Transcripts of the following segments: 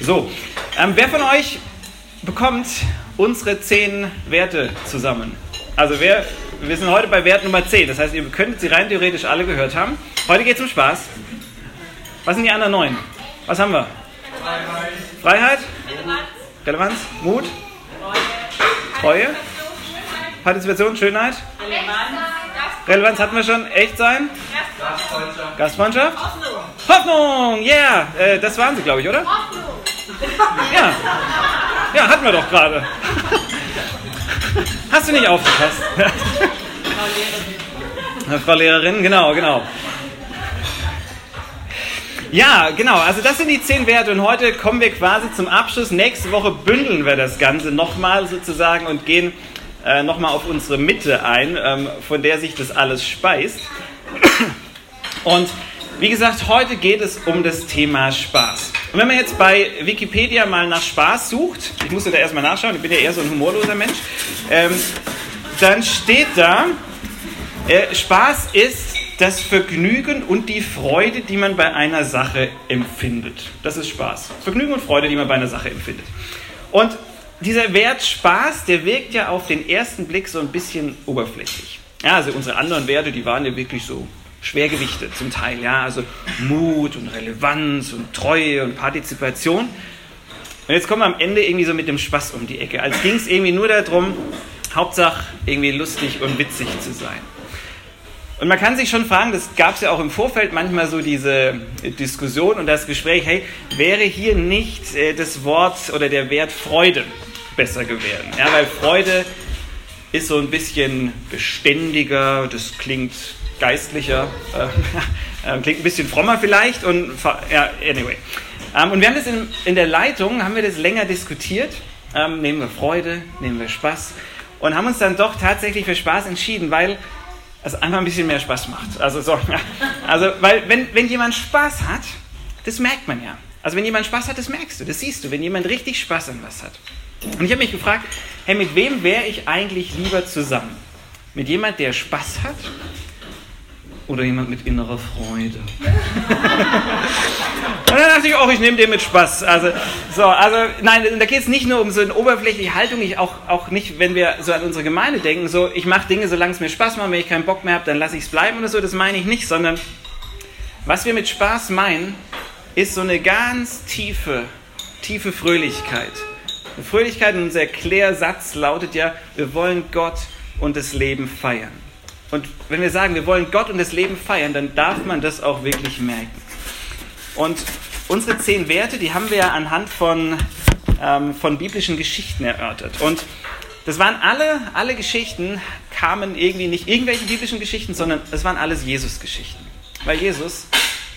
So, ähm, wer von euch bekommt unsere zehn Werte zusammen? Also wer, wir sind heute bei Wert Nummer 10, das heißt, ihr könntet sie rein theoretisch alle gehört haben. Heute geht es um Spaß. Was sind die anderen neun? Was haben wir? Freiheit. Freiheit? Relevanz. Relevanz. Mut? Treue. Partizipation, Schönheit? Relevanz. Relevanz hatten wir schon. Echt sein? Gastfreundschaft. Gastfreundschaft? Hoffnung. Hoffnung, yeah. Äh, das waren sie, glaube ich, oder? Hoffnung. Ja. Ja, hatten wir doch gerade. Hast du nicht aufgepasst? Frau Lehrerin. Frau Lehrerin, genau, genau. Ja, genau. Also das sind die zehn Werte und heute kommen wir quasi zum Abschluss. Nächste Woche bündeln wir das Ganze nochmal sozusagen und gehen äh, nochmal auf unsere Mitte ein, ähm, von der sich das alles speist. Und wie gesagt, heute geht es um das Thema Spaß. Und wenn man jetzt bei Wikipedia mal nach Spaß sucht, ich musste da erstmal nachschauen, ich bin ja eher so ein humorloser Mensch, ähm, dann steht da, äh, Spaß ist das Vergnügen und die Freude, die man bei einer Sache empfindet. Das ist Spaß. Vergnügen und Freude, die man bei einer Sache empfindet. Und dieser Wert Spaß, der wirkt ja auf den ersten Blick so ein bisschen oberflächlich. Ja, also unsere anderen Werte, die waren ja wirklich so Schwergewichte zum Teil, ja, also Mut und Relevanz und Treue und Partizipation. Und jetzt kommen wir am Ende irgendwie so mit dem Spaß um die Ecke, als ging es irgendwie nur darum, Hauptsache irgendwie lustig und witzig zu sein. Und man kann sich schon fragen, das gab es ja auch im Vorfeld manchmal so diese Diskussion und das Gespräch, hey, wäre hier nicht äh, das Wort oder der Wert Freude besser gewählt? Ja, weil Freude ist so ein bisschen beständiger, das klingt geistlicher, äh, äh, klingt ein bisschen frommer vielleicht und ja, anyway. Ähm, und wir haben das in, in der Leitung, haben wir das länger diskutiert. Ähm, nehmen wir Freude, nehmen wir Spaß und haben uns dann doch tatsächlich für Spaß entschieden, weil es einfach ein bisschen mehr Spaß macht. Also, so, also weil wenn, wenn jemand Spaß hat, das merkt man ja. Also wenn jemand Spaß hat, das merkst du, das siehst du, wenn jemand richtig Spaß an was hat. Und ich habe mich gefragt, hey, mit wem wäre ich eigentlich lieber zusammen? Mit jemand, der Spaß hat oder jemand mit innerer Freude. und dann dachte ich, auch, ich nehme den mit Spaß. Also, so, also nein, da geht es nicht nur um so eine oberflächliche Haltung, ich auch, auch nicht, wenn wir so an unsere Gemeinde denken, so ich mache Dinge, solange es mir Spaß macht, wenn ich keinen Bock mehr habe, dann lasse ich es bleiben oder so, das meine ich nicht, sondern was wir mit Spaß meinen, ist so eine ganz tiefe, tiefe Fröhlichkeit. Eine Fröhlichkeit und unser Erklärsatz lautet ja, wir wollen Gott und das Leben feiern. Und wenn wir sagen, wir wollen Gott und das Leben feiern, dann darf man das auch wirklich merken. Und unsere zehn Werte, die haben wir ja anhand von, ähm, von biblischen Geschichten erörtert. Und das waren alle, alle Geschichten, kamen irgendwie nicht irgendwelche biblischen Geschichten, sondern es waren alles Jesus-Geschichten. Weil Jesus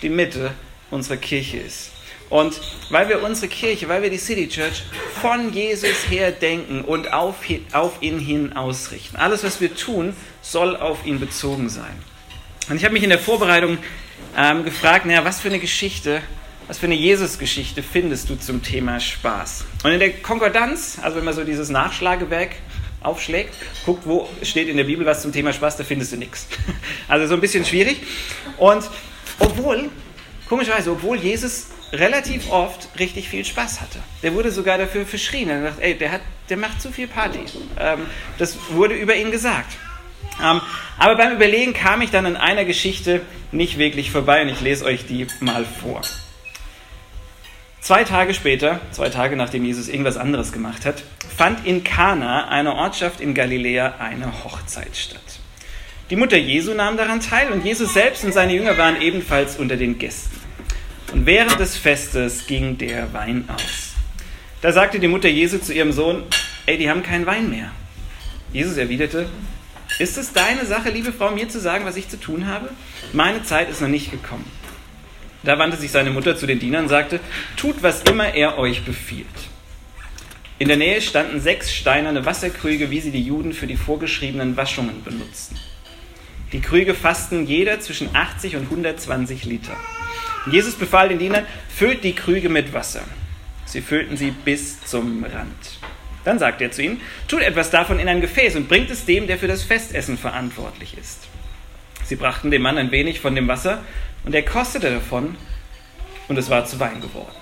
die Mitte unserer Kirche ist. Und weil wir unsere Kirche, weil wir die City Church von Jesus her denken und auf, auf ihn hin ausrichten. Alles, was wir tun, soll auf ihn bezogen sein. Und ich habe mich in der Vorbereitung ähm, gefragt, naja, was für eine Geschichte, was für eine Jesus-Geschichte findest du zum Thema Spaß? Und in der Konkordanz, also wenn man so dieses Nachschlagewerk aufschlägt, guckt, wo steht in der Bibel was zum Thema Spaß, da findest du nichts. Also so ein bisschen schwierig. Und obwohl, komischerweise, obwohl Jesus relativ oft richtig viel Spaß hatte. Der wurde sogar dafür verschrien. Er dachte, ey, der, hat, der macht zu viel Party. Ähm, das wurde über ihn gesagt. Ähm, aber beim Überlegen kam ich dann an einer Geschichte nicht wirklich vorbei und ich lese euch die mal vor. Zwei Tage später, zwei Tage nachdem Jesus irgendwas anderes gemacht hat, fand in Kana, einer Ortschaft in Galiläa, eine Hochzeit statt. Die Mutter Jesu nahm daran teil und Jesus selbst und seine Jünger waren ebenfalls unter den Gästen. Und während des Festes ging der Wein aus. Da sagte die Mutter Jesu zu ihrem Sohn, ey, die haben keinen Wein mehr. Jesus erwiderte, ist es deine Sache, liebe Frau, mir zu sagen, was ich zu tun habe? Meine Zeit ist noch nicht gekommen. Da wandte sich seine Mutter zu den Dienern und sagte, tut, was immer er euch befiehlt. In der Nähe standen sechs steinerne Wasserkrüge, wie sie die Juden für die vorgeschriebenen Waschungen benutzten. Die Krüge fassten jeder zwischen 80 und 120 Liter. Jesus befahl den Dienern, füllt die Krüge mit Wasser. Sie füllten sie bis zum Rand. Dann sagte er zu ihnen, tut etwas davon in ein Gefäß und bringt es dem, der für das Festessen verantwortlich ist. Sie brachten dem Mann ein wenig von dem Wasser und er kostete davon und es war zu Wein geworden.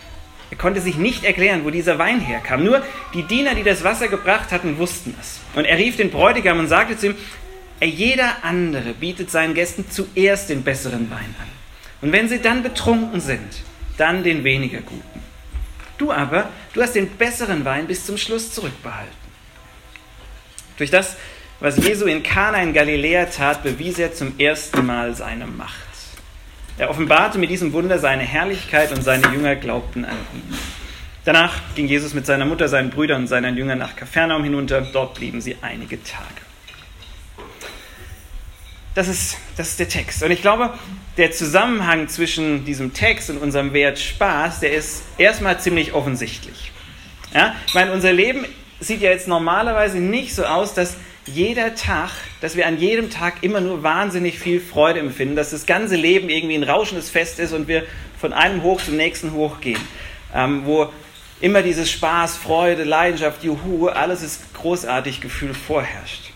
Er konnte sich nicht erklären, wo dieser Wein herkam. Nur die Diener, die das Wasser gebracht hatten, wussten es. Und er rief den Bräutigam und sagte zu ihm, jeder andere bietet seinen Gästen zuerst den besseren Wein an. Und wenn sie dann betrunken sind, dann den weniger guten. Du aber, du hast den besseren Wein bis zum Schluss zurückbehalten. Durch das, was Jesu in Kana in Galiläa tat, bewies er zum ersten Mal seine Macht. Er offenbarte mit diesem Wunder seine Herrlichkeit und seine Jünger glaubten an ihn. Danach ging Jesus mit seiner Mutter, seinen Brüdern und seinen Jüngern nach Kapernaum hinunter. Dort blieben sie einige Tage. Das ist, das ist der Text. Und ich glaube, der Zusammenhang zwischen diesem Text und unserem Wert Spaß, der ist erstmal ziemlich offensichtlich. Ja? Ich meine, unser Leben sieht ja jetzt normalerweise nicht so aus, dass jeder Tag, dass wir an jedem Tag immer nur wahnsinnig viel Freude empfinden, dass das ganze Leben irgendwie ein rauschendes Fest ist und wir von einem Hoch zum nächsten Hoch gehen, ähm, wo immer dieses Spaß, Freude, Leidenschaft, Juhu, alles ist großartig Gefühl vorherrscht.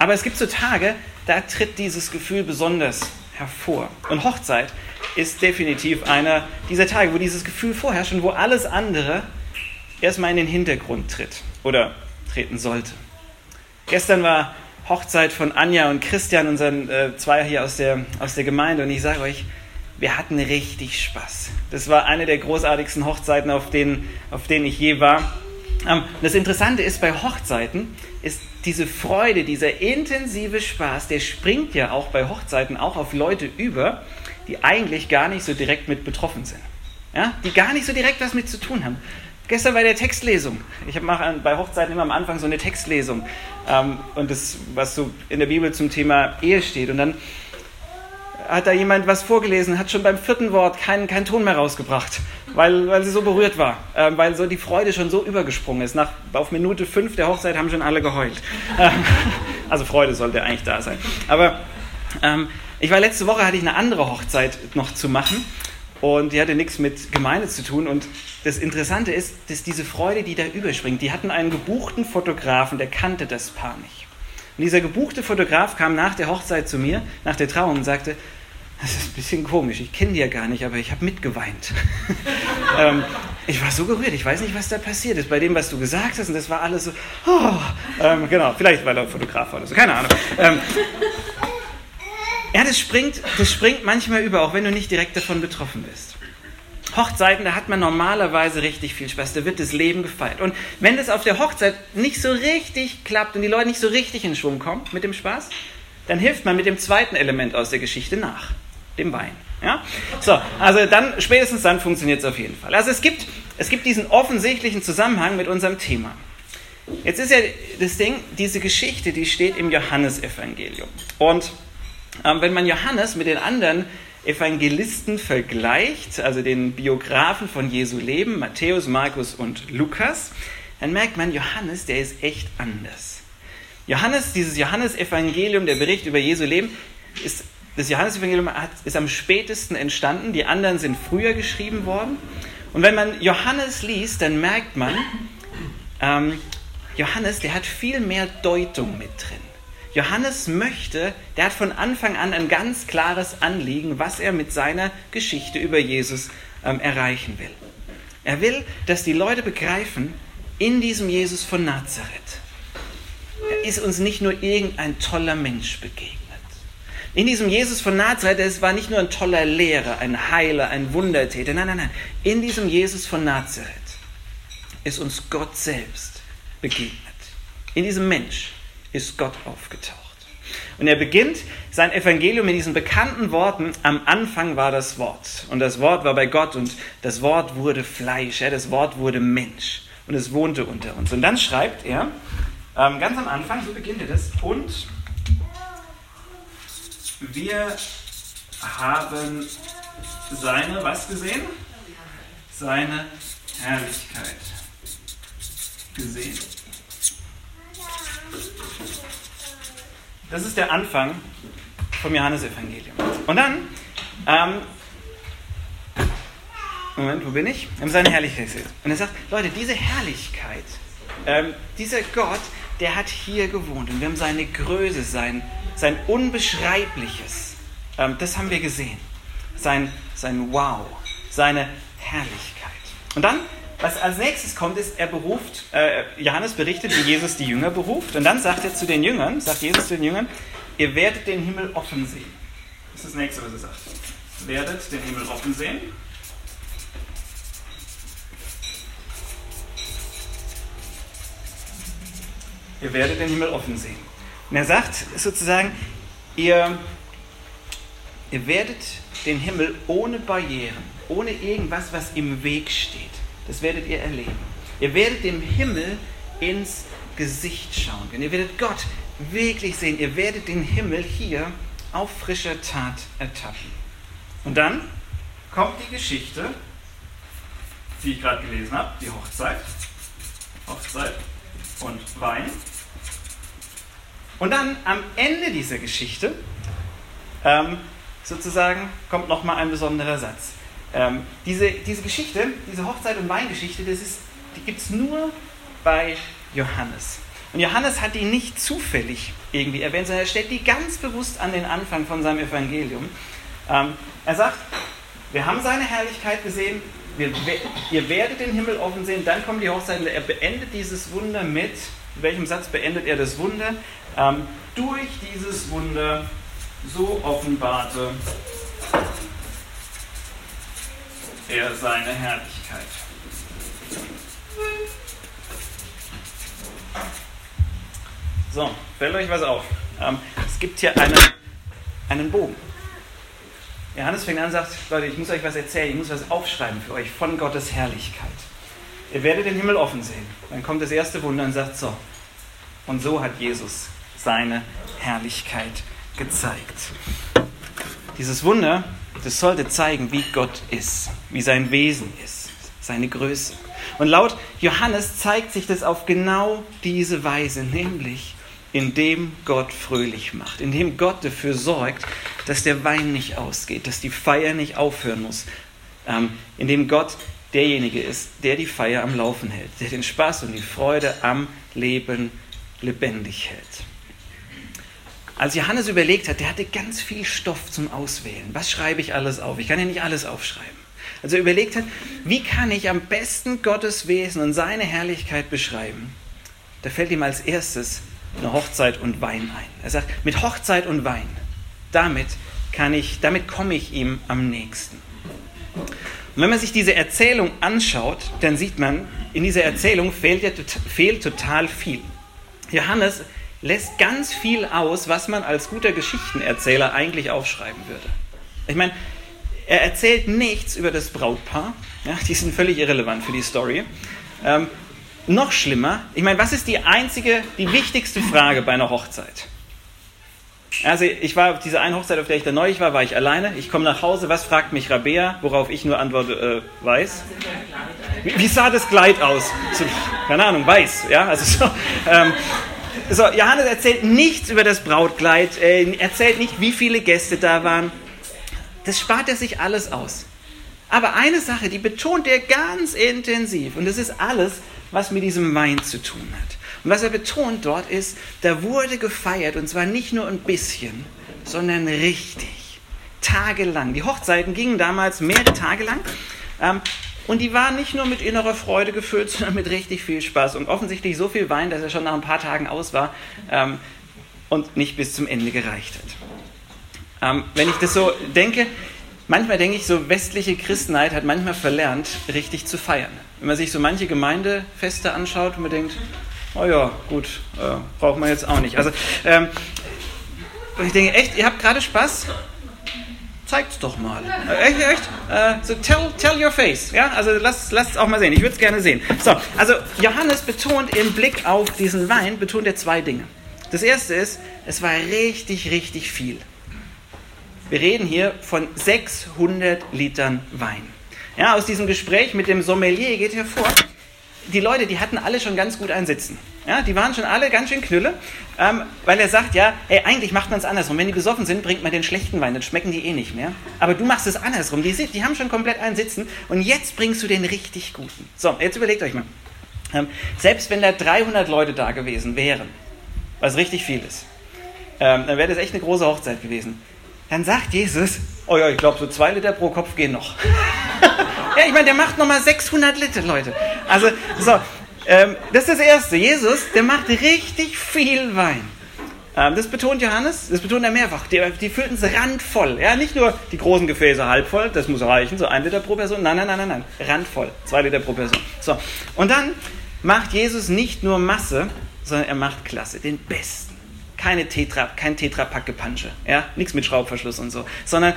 Aber es gibt so Tage, da tritt dieses Gefühl besonders hervor. Und Hochzeit ist definitiv einer dieser Tage, wo dieses Gefühl vorherrscht und wo alles andere erstmal in den Hintergrund tritt oder treten sollte. Gestern war Hochzeit von Anja und Christian, unseren äh, zwei hier aus der, aus der Gemeinde, und ich sage euch, wir hatten richtig Spaß. Das war eine der großartigsten Hochzeiten, auf denen, auf denen ich je war. Ähm, das Interessante ist, bei Hochzeiten ist diese Freude, dieser intensive Spaß, der springt ja auch bei Hochzeiten auch auf Leute über, die eigentlich gar nicht so direkt mit betroffen sind. Ja? Die gar nicht so direkt was mit zu tun haben. Gestern bei der Textlesung. Ich mache bei Hochzeiten immer am Anfang so eine Textlesung. Ähm, und das, was so in der Bibel zum Thema Ehe steht. Und dann hat da jemand was vorgelesen, hat schon beim vierten Wort keinen, keinen Ton mehr rausgebracht, weil, weil sie so berührt war, ähm, weil so die Freude schon so übergesprungen ist. Nach, auf Minute fünf der Hochzeit haben schon alle geheult. Ähm, also Freude sollte eigentlich da sein. Aber ähm, ich war letzte Woche, hatte ich eine andere Hochzeit noch zu machen und die hatte nichts mit Gemeinde zu tun. Und das Interessante ist, dass diese Freude, die da überspringt, die hatten einen gebuchten Fotografen, der kannte das Paar nicht. Und dieser gebuchte Fotograf kam nach der Hochzeit zu mir, nach der Trauung und sagte, das ist ein bisschen komisch, ich kenne die ja gar nicht, aber ich habe mitgeweint. ähm, ich war so gerührt, ich weiß nicht, was da passiert ist bei dem, was du gesagt hast. Und das war alles so, oh, ähm, genau, vielleicht weil er Fotograf war oder so, keine Ahnung. Ähm, ja, das springt, das springt manchmal über, auch wenn du nicht direkt davon betroffen bist. Hochzeiten, da hat man normalerweise richtig viel Spaß, da wird das Leben gefeiert. Und wenn das auf der Hochzeit nicht so richtig klappt und die Leute nicht so richtig in Schwung kommen mit dem Spaß, dann hilft man mit dem zweiten Element aus der Geschichte nach, dem Wein. Ja? So, also dann, spätestens dann funktioniert es auf jeden Fall. Also es gibt, es gibt diesen offensichtlichen Zusammenhang mit unserem Thema. Jetzt ist ja das Ding, diese Geschichte, die steht im Johannesevangelium. Und ähm, wenn man Johannes mit den anderen Evangelisten vergleicht, also den Biografen von Jesu Leben, Matthäus, Markus und Lukas, dann merkt man, Johannes, der ist echt anders. Johannes, dieses Johannesevangelium, der Bericht über Jesu Leben, ist, das Johannesevangelium ist am spätesten entstanden, die anderen sind früher geschrieben worden. Und wenn man Johannes liest, dann merkt man, ähm, Johannes, der hat viel mehr Deutung mit drin. Johannes möchte, der hat von Anfang an ein ganz klares Anliegen, was er mit seiner Geschichte über Jesus ähm, erreichen will. Er will, dass die Leute begreifen, in diesem Jesus von Nazareth, ist uns nicht nur irgendein toller Mensch begegnet. In diesem Jesus von Nazareth, es war nicht nur ein toller Lehrer, ein Heiler, ein Wundertäter. Nein, nein, nein. In diesem Jesus von Nazareth ist uns Gott selbst begegnet. In diesem Mensch ist Gott aufgetaucht. Und er beginnt sein Evangelium mit diesen bekannten Worten, am Anfang war das Wort. Und das Wort war bei Gott und das Wort wurde Fleisch, ja, das Wort wurde Mensch und es wohnte unter uns. Und dann schreibt er, ähm, ganz am Anfang, so beginnt er das, und wir haben seine, was gesehen? Seine Herrlichkeit gesehen. Das ist der Anfang vom Johannesevangelium. Und dann, ähm, Moment, wo bin ich? Wir haben seine Herrlichkeit gesehen. Und er sagt, Leute, diese Herrlichkeit, ähm, dieser Gott, der hat hier gewohnt. Und wir haben seine Größe, sein, sein Unbeschreibliches, ähm, das haben wir gesehen. Sein, sein Wow, seine Herrlichkeit. Und dann, was als nächstes kommt, ist, er beruft, äh, Johannes berichtet, wie Jesus die Jünger beruft. Und dann sagt er zu den Jüngern, sagt Jesus zu den Jüngern, ihr werdet den Himmel offen sehen. Das ist das nächste, was er sagt. Werdet den Himmel offen sehen. Ihr werdet den Himmel offen sehen. Und er sagt sozusagen, ihr, ihr werdet den Himmel ohne Barrieren, ohne irgendwas, was im Weg steht. Das werdet ihr erleben. Ihr werdet dem Himmel ins Gesicht schauen können. Ihr werdet Gott wirklich sehen. Ihr werdet den Himmel hier auf frischer Tat ertappen. Und dann kommt die Geschichte, die ich gerade gelesen habe, die Hochzeit. Hochzeit und Wein. Und dann am Ende dieser Geschichte ähm, sozusagen kommt nochmal ein besonderer Satz. Ähm, diese, diese Geschichte, diese Hochzeit- und Weingeschichte, das ist, die gibt es nur bei Johannes. Und Johannes hat die nicht zufällig irgendwie erwähnt, sondern er stellt die ganz bewusst an den Anfang von seinem Evangelium. Ähm, er sagt, wir haben seine Herrlichkeit gesehen, wir, ihr werdet den Himmel offen sehen, dann kommt die Hochzeit und er beendet dieses Wunder mit, in welchem Satz beendet er das Wunder? Ähm, durch dieses Wunder so offenbarte er seine Herrlichkeit. So, fällt euch was auf. Ähm, es gibt hier eine, einen Bogen. Johannes fängt an und sagt, Leute, ich muss euch was erzählen, ich muss was aufschreiben für euch von Gottes Herrlichkeit. Ihr werdet den Himmel offen sehen. Dann kommt das erste Wunder und sagt so. Und so hat Jesus seine Herrlichkeit gezeigt. Dieses Wunder, das sollte zeigen, wie Gott ist, wie sein Wesen ist, seine Größe. Und laut Johannes zeigt sich das auf genau diese Weise, nämlich indem Gott fröhlich macht, indem Gott dafür sorgt, dass der Wein nicht ausgeht, dass die Feier nicht aufhören muss, ähm, indem Gott derjenige ist, der die Feier am Laufen hält, der den Spaß und die Freude am Leben lebendig hält. Als Johannes überlegt hat, der hatte ganz viel Stoff zum Auswählen. Was schreibe ich alles auf? Ich kann ja nicht alles aufschreiben. Also er überlegt hat, wie kann ich am besten Gottes Wesen und seine Herrlichkeit beschreiben? Da fällt ihm als erstes eine Hochzeit und Wein ein. Er sagt, mit Hochzeit und Wein, damit kann ich, damit komme ich ihm am nächsten. Und wenn man sich diese Erzählung anschaut, dann sieht man, in dieser Erzählung fehlt, fehlt total viel. Johannes lässt ganz viel aus, was man als guter Geschichtenerzähler eigentlich aufschreiben würde. Ich meine, er erzählt nichts über das Brautpaar, ja, die sind völlig irrelevant für die Story. Ähm, noch schlimmer, ich meine, was ist die einzige, die wichtigste Frage bei einer Hochzeit? Also ich war auf dieser einen Hochzeit, auf der ich da neulich war, war ich alleine. Ich komme nach Hause, was fragt mich Rabea, worauf ich nur antworte, äh, weiß. Wie, sah das Kleid aus? Keine Ahnung, weiß. Ja, also so, ähm, so, Johannes erzählt nichts über das Brautkleid, äh, erzählt nicht, wie viele Gäste da waren. Das spart er sich alles aus. Aber eine Sache, die betont er ganz intensiv, und das ist alles, was mit diesem Wein zu tun hat. Und was er betont dort ist, da wurde gefeiert, und zwar nicht nur ein bisschen, sondern richtig. Tagelang. Die Hochzeiten gingen damals mehrere Tage lang. Ähm, und die waren nicht nur mit innerer Freude gefüllt, sondern mit richtig viel Spaß. Und offensichtlich so viel Wein, dass er schon nach ein paar Tagen aus war ähm, und nicht bis zum Ende gereicht hat. Ähm, wenn ich das so denke, manchmal denke ich, so westliche Christenheit hat manchmal verlernt, richtig zu feiern. Wenn man sich so manche Gemeindefeste anschaut und man denkt, oh ja, gut, äh, braucht man jetzt auch nicht. Also, ähm, ich denke, echt, ihr habt gerade Spaß? Zeigt's doch mal. Äh, echt, echt? Äh, so tell, tell your face. Ja, also lasst es auch mal sehen. Ich würde es gerne sehen. So, also Johannes betont im Blick auf diesen Wein, betont er zwei Dinge. Das erste ist, es war richtig, richtig viel. Wir reden hier von 600 Litern Wein. Ja, aus diesem Gespräch mit dem Sommelier geht hervor, die Leute, die hatten alle schon ganz gut ein Sitzen. Ja, die waren schon alle ganz schön knülle, ähm, weil er sagt, ja, ey, eigentlich macht man es andersrum. Wenn die besoffen sind, bringt man den schlechten Wein, dann schmecken die eh nicht mehr. Aber du machst es andersrum. Die, die haben schon komplett einen Sitzen und jetzt bringst du den richtig guten. So, jetzt überlegt euch mal. Ähm, selbst wenn da 300 Leute da gewesen wären, was richtig viel ist, ähm, dann wäre das echt eine große Hochzeit gewesen. Dann sagt Jesus, oh ja, ich glaube, so zwei Liter pro Kopf gehen noch. Ja, ich meine, der macht nochmal 600 Liter, Leute. Also, so, ähm, das ist das Erste. Jesus, der macht richtig viel Wein. Ähm, das betont Johannes, das betont er mehrfach. Die, die füllten es randvoll. Ja, nicht nur die großen Gefäße halb voll, das muss reichen, so ein Liter pro Person. Nein, nein, nein, nein, nein. Randvoll. Zwei Liter pro Person. So. Und dann macht Jesus nicht nur Masse, sondern er macht Klasse, den besten. Keine Tetra, kein Tetrapack-Gepansche. Ja, nichts mit Schraubverschluss und so. Sondern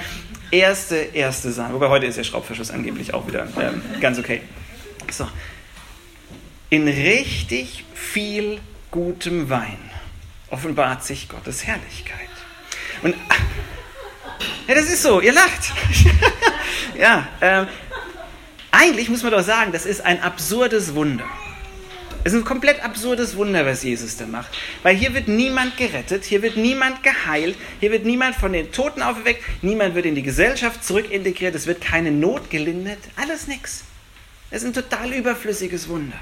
erste, erste Sahne. Wobei heute ist der Schraubverschluss angeblich auch wieder ähm, ganz okay. So. In richtig viel gutem Wein offenbart sich Gottes Herrlichkeit. Und ja, das ist so, ihr lacht. ja, ähm, eigentlich muss man doch sagen, das ist ein absurdes Wunder. Es ist ein komplett absurdes Wunder, was Jesus da macht. Weil hier wird niemand gerettet, hier wird niemand geheilt, hier wird niemand von den Toten aufgeweckt, niemand wird in die Gesellschaft zurückintegriert, es wird keine Not gelindert, alles nix. Es ist ein total überflüssiges Wunder.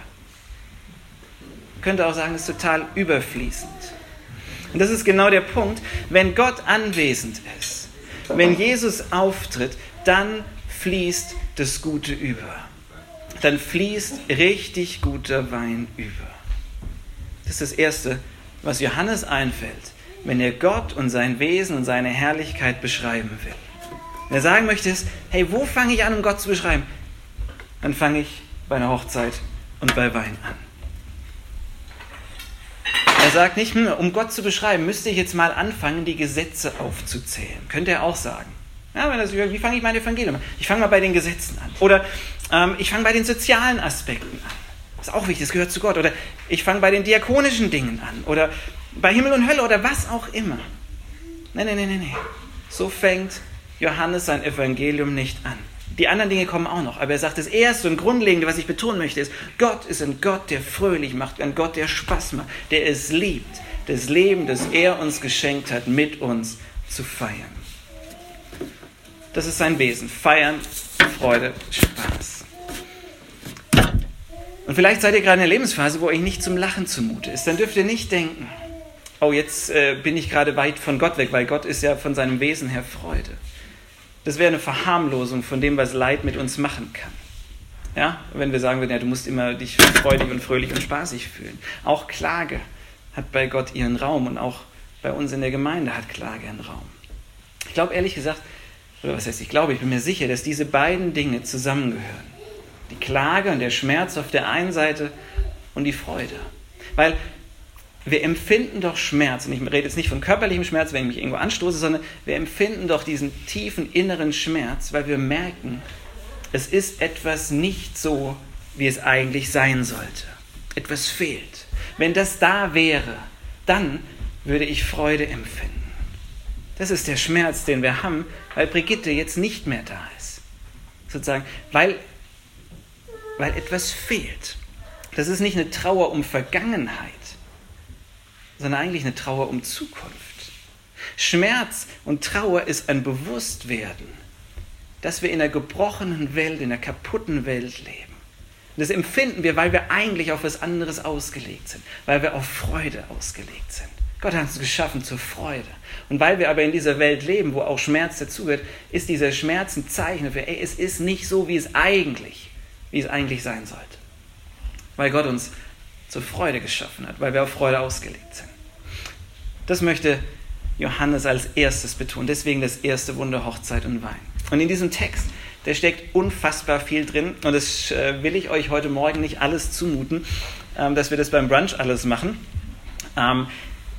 Könnte auch sagen, es ist total überfließend. Und das ist genau der Punkt, wenn Gott anwesend ist, wenn Jesus auftritt, dann fließt das Gute über. Dann fließt richtig guter Wein über. Das ist das Erste, was Johannes einfällt, wenn er Gott und sein Wesen und seine Herrlichkeit beschreiben will. Wenn er sagen möchte, ist, hey, wo fange ich an, um Gott zu beschreiben? Dann fange ich bei einer Hochzeit und bei Wein an. Er sagt nicht, hm, um Gott zu beschreiben, müsste ich jetzt mal anfangen, die Gesetze aufzuzählen. Könnte er auch sagen. Ja, wenn das, wie fange ich mein Evangelium an? Ich fange mal bei den Gesetzen an. Oder ähm, ich fange bei den sozialen Aspekten an. Das ist auch wichtig, das gehört zu Gott. Oder ich fange bei den diakonischen Dingen an. Oder bei Himmel und Hölle oder was auch immer. Nein, nein, nein, nein, nein. So fängt Johannes sein Evangelium nicht an. Die anderen Dinge kommen auch noch, aber er sagt, das Erste und Grundlegende, was ich betonen möchte, ist, Gott ist ein Gott, der fröhlich macht, ein Gott, der Spaß macht, der es liebt, das Leben, das er uns geschenkt hat, mit uns zu feiern. Das ist sein Wesen. Feiern, Freude, Spaß. Und vielleicht seid ihr gerade in einer Lebensphase, wo euch nicht zum Lachen zumute ist. Dann dürft ihr nicht denken, oh, jetzt äh, bin ich gerade weit von Gott weg, weil Gott ist ja von seinem Wesen her Freude. Das wäre eine Verharmlosung von dem, was Leid mit uns machen kann. Ja, wenn wir sagen würden, ja, du musst immer dich freudig und fröhlich und spaßig fühlen. Auch Klage hat bei Gott ihren Raum und auch bei uns in der Gemeinde hat Klage einen Raum. Ich glaube ehrlich gesagt, oder was heißt ich glaube, ich bin mir sicher, dass diese beiden Dinge zusammengehören. Die Klage und der Schmerz auf der einen Seite und die Freude. Weil wir empfinden doch Schmerz, und ich rede jetzt nicht von körperlichem Schmerz, wenn ich mich irgendwo anstoße, sondern wir empfinden doch diesen tiefen inneren Schmerz, weil wir merken, es ist etwas nicht so, wie es eigentlich sein sollte. Etwas fehlt. Wenn das da wäre, dann würde ich Freude empfinden. Das ist der Schmerz, den wir haben, weil Brigitte jetzt nicht mehr da ist. Sozusagen, weil, weil etwas fehlt. Das ist nicht eine Trauer um Vergangenheit, sondern eigentlich eine Trauer um Zukunft. Schmerz und Trauer ist ein Bewusstwerden, dass wir in einer gebrochenen Welt, in einer kaputten Welt leben. Und das empfinden wir, weil wir eigentlich auf was anderes ausgelegt sind, weil wir auf Freude ausgelegt sind. Gott hat uns geschaffen zur Freude. Und weil wir aber in dieser Welt leben, wo auch Schmerz dazugehört, ist dieser Schmerz ein Zeichen für, ey, es ist nicht so, wie es eigentlich, wie es eigentlich sein sollte. Weil Gott uns zur Freude geschaffen hat, weil wir auf Freude ausgelegt sind. Das möchte Johannes als erstes betonen. Deswegen das erste Wunder Hochzeit und Wein. Und in diesem Text, da steckt unfassbar viel drin. Und das äh, will ich euch heute Morgen nicht alles zumuten, ähm, dass wir das beim Brunch alles machen. Ähm,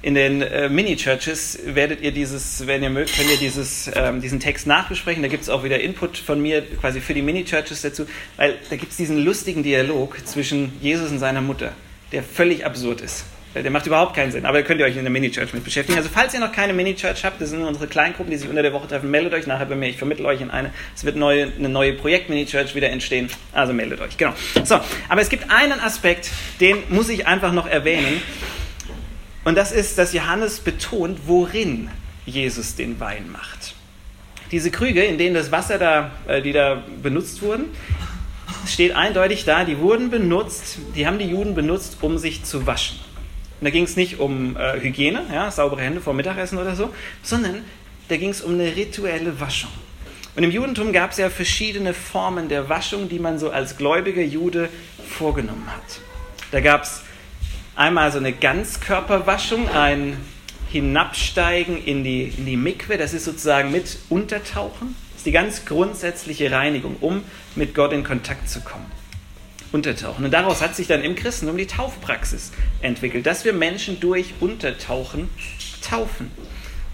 in den äh, Mini-Churches werdet ihr dieses, wenn ihr mögt, könnt ihr dieses, ähm, diesen Text nachbesprechen. Da gibt es auch wieder Input von mir quasi für die Mini-Churches dazu, weil da gibt es diesen lustigen Dialog zwischen Jesus und seiner Mutter, der völlig absurd ist. Der macht überhaupt keinen Sinn, aber da könnt ihr euch in der Mini-Church mit beschäftigen. Also falls ihr noch keine Mini-Church habt, das sind unsere Kleingruppen, die sich unter der Woche treffen, meldet euch nachher bei mir, ich vermittle euch in eine. Es wird neue, eine neue Projekt-Mini-Church wieder entstehen, also meldet euch, genau. So, aber es gibt einen Aspekt, den muss ich einfach noch erwähnen. Und das ist, dass Johannes betont, worin Jesus den Wein macht. Diese Krüge, in denen das Wasser da, äh, die da benutzt wurden, steht eindeutig da, die wurden benutzt, die haben die Juden benutzt, um sich zu waschen. Und da ging es nicht um äh, Hygiene, ja, saubere Hände vor Mittagessen oder so, sondern da ging es um eine rituelle Waschung. Und im Judentum gab es ja verschiedene Formen der Waschung, die man so als gläubiger Jude vorgenommen hat. Da gab es einmal so eine Ganzkörperwaschung, ein Hinabsteigen in die, in die Mikwe, das ist sozusagen mit Untertauchen. Ist die ganz grundsätzliche Reinigung, um mit Gott in Kontakt zu kommen. Untertauchen. Und daraus hat sich dann im Christentum die Taufpraxis entwickelt, dass wir Menschen durch Untertauchen taufen.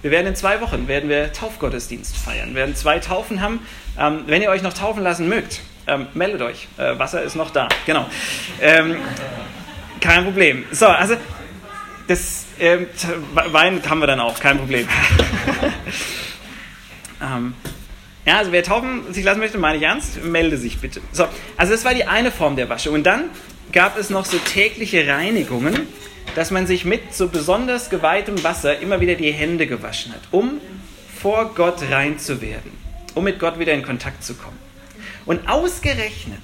Wir werden in zwei Wochen werden wir Taufgottesdienst feiern. Wir werden zwei Taufen haben. Ähm, wenn ihr euch noch taufen lassen mögt, ähm, meldet euch. Äh, Wasser ist noch da. Genau. Ähm, kein Problem. So, also das ähm, Wein haben wir dann auch, kein Problem. ähm, ja, also wer taufen sich lassen möchte, meine ich ernst, melde sich bitte. So, also das war die eine Form der Waschung. Und dann gab es noch so tägliche Reinigungen, dass man sich mit so besonders geweihtem Wasser immer wieder die Hände gewaschen hat, um vor Gott rein zu werden, um mit Gott wieder in Kontakt zu kommen. Und ausgerechnet,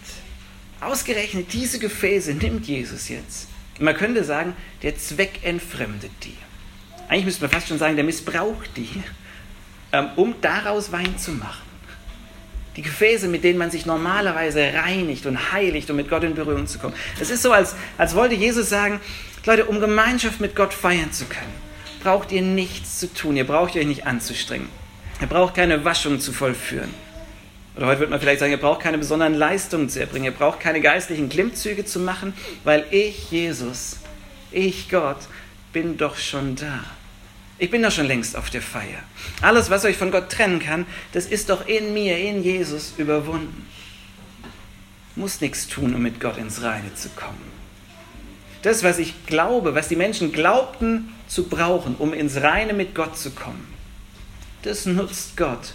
ausgerechnet diese Gefäße nimmt Jesus jetzt. Man könnte sagen, der Zweck entfremdet die. Eigentlich müsste man fast schon sagen, der missbraucht die, ähm, um daraus Wein zu machen. Die Gefäße, mit denen man sich normalerweise reinigt und heiligt, um mit Gott in Berührung zu kommen. Es ist so, als, als wollte Jesus sagen, Leute, um Gemeinschaft mit Gott feiern zu können, braucht ihr nichts zu tun. Ihr braucht euch nicht anzustrengen. Ihr braucht keine Waschung zu vollführen. Oder heute wird man vielleicht sagen, ihr braucht keine besonderen Leistungen zu erbringen. Ihr braucht keine geistlichen Klimmzüge zu machen, weil ich, Jesus, ich, Gott, bin doch schon da. Ich bin doch schon längst auf der Feier. Alles, was euch von Gott trennen kann, das ist doch in mir, in Jesus überwunden. Muss nichts tun, um mit Gott ins Reine zu kommen. Das, was ich glaube, was die Menschen glaubten zu brauchen, um ins Reine mit Gott zu kommen, das nutzt Gott,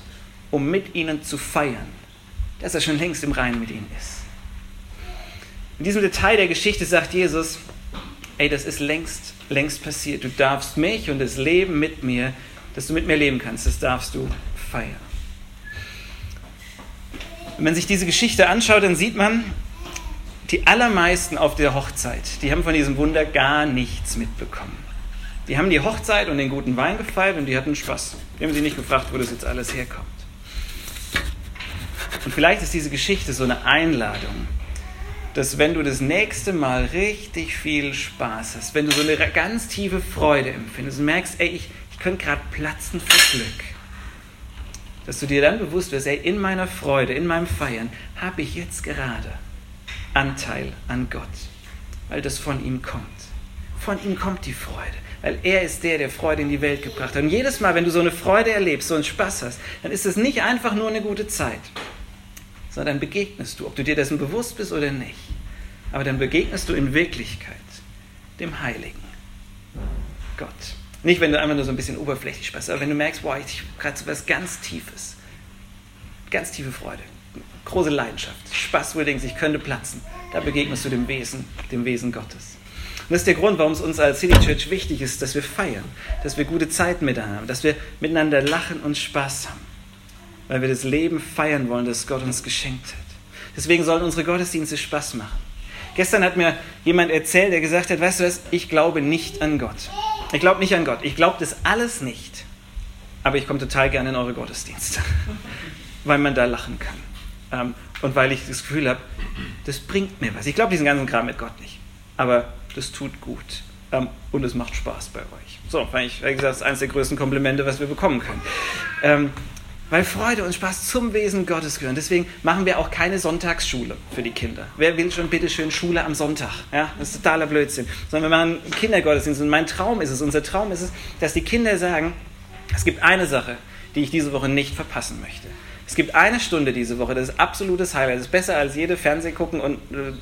um mit ihnen zu feiern, dass er schon längst im Reinen mit ihnen ist. In diesem Detail der Geschichte sagt Jesus, ey, das ist längst längst passiert. Du darfst mich und das Leben mit mir, dass du mit mir leben kannst, das darfst du feiern. Wenn man sich diese Geschichte anschaut, dann sieht man, die allermeisten auf der Hochzeit, die haben von diesem Wunder gar nichts mitbekommen. Die haben die Hochzeit und den guten Wein gefeiert und die hatten Spaß. Die haben sich nicht gefragt, wo das jetzt alles herkommt. Und vielleicht ist diese Geschichte so eine Einladung, dass wenn du das nächste Mal richtig viel Spaß hast, wenn du so eine ganz tiefe Freude empfindest und merkst, ey, ich, ich könnte gerade platzen vor Glück, dass du dir dann bewusst wirst, ey, in meiner Freude, in meinem Feiern habe ich jetzt gerade Anteil an Gott, weil das von ihm kommt. Von ihm kommt die Freude, weil er ist der, der Freude in die Welt gebracht hat. Und jedes Mal, wenn du so eine Freude erlebst, so einen Spaß hast, dann ist es nicht einfach nur eine gute Zeit, sondern begegnest du, ob du dir dessen bewusst bist oder nicht. Aber dann begegnest du in Wirklichkeit dem Heiligen Gott. Nicht, wenn du einfach nur so ein bisschen oberflächlich sprichst, aber wenn du merkst, boah, ich habe gerade so was ganz Tiefes. Ganz tiefe Freude, große Leidenschaft, Spaß, wo du denkst, ich könnte platzen. Da begegnest du dem Wesen, dem Wesen Gottes. Und das ist der Grund, warum es uns als City Church wichtig ist, dass wir feiern, dass wir gute Zeiten miteinander haben, dass wir miteinander lachen und Spaß haben weil wir das Leben feiern wollen, das Gott uns geschenkt hat. Deswegen sollen unsere Gottesdienste Spaß machen. Gestern hat mir jemand erzählt, der gesagt hat, weißt du was, ich glaube nicht an Gott. Ich glaube nicht an Gott. Ich glaube das alles nicht. Aber ich komme total gerne in eure Gottesdienste, weil man da lachen kann. Ähm, und weil ich das Gefühl habe, das bringt mir was. Ich glaube diesen ganzen Kram mit Gott nicht. Aber das tut gut. Ähm, und es macht Spaß bei euch. So, weil ich, wie gesagt, das ist eines der größten Komplimente, was wir bekommen können. Ähm, weil Freude und Spaß zum Wesen Gottes gehören. Deswegen machen wir auch keine Sonntagsschule für die Kinder. Wer will schon bitte schön Schule am Sonntag? Ja, das ist totaler Blödsinn. Sondern wir machen Kindergottesdienst. Und mein Traum ist es, unser Traum ist es, dass die Kinder sagen, es gibt eine Sache, die ich diese Woche nicht verpassen möchte. Es gibt eine Stunde diese Woche, das ist absolutes Highlight. Das ist besser als jede Fernseh gucken und äh,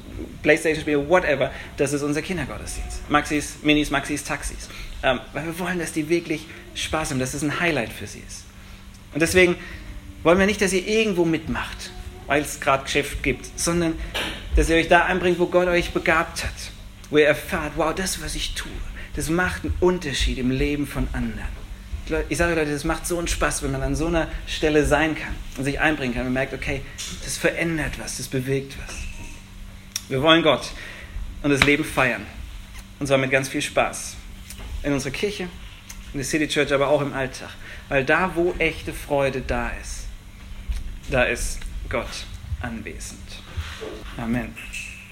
Playstation-Spiele, whatever. Das ist unser Kindergottesdienst. Maxis, Minis, Maxis, Taxis. Ähm, weil wir wollen, dass die wirklich Spaß haben, dass es ein Highlight für sie ist. Und deswegen wollen wir nicht, dass ihr irgendwo mitmacht, weil es gerade Geschäft gibt, sondern dass ihr euch da einbringt, wo Gott euch begabt hat. Wo ihr erfahrt, wow, das, was ich tue, das macht einen Unterschied im Leben von anderen. Ich sage Leute, das macht so einen Spaß, wenn man an so einer Stelle sein kann und sich einbringen kann und merkt, okay, das verändert was, das bewegt was. Wir wollen Gott und das Leben feiern. Und zwar mit ganz viel Spaß. In unserer Kirche, in der City Church, aber auch im Alltag. Weil da, wo echte Freude da ist, da ist Gott anwesend. Amen.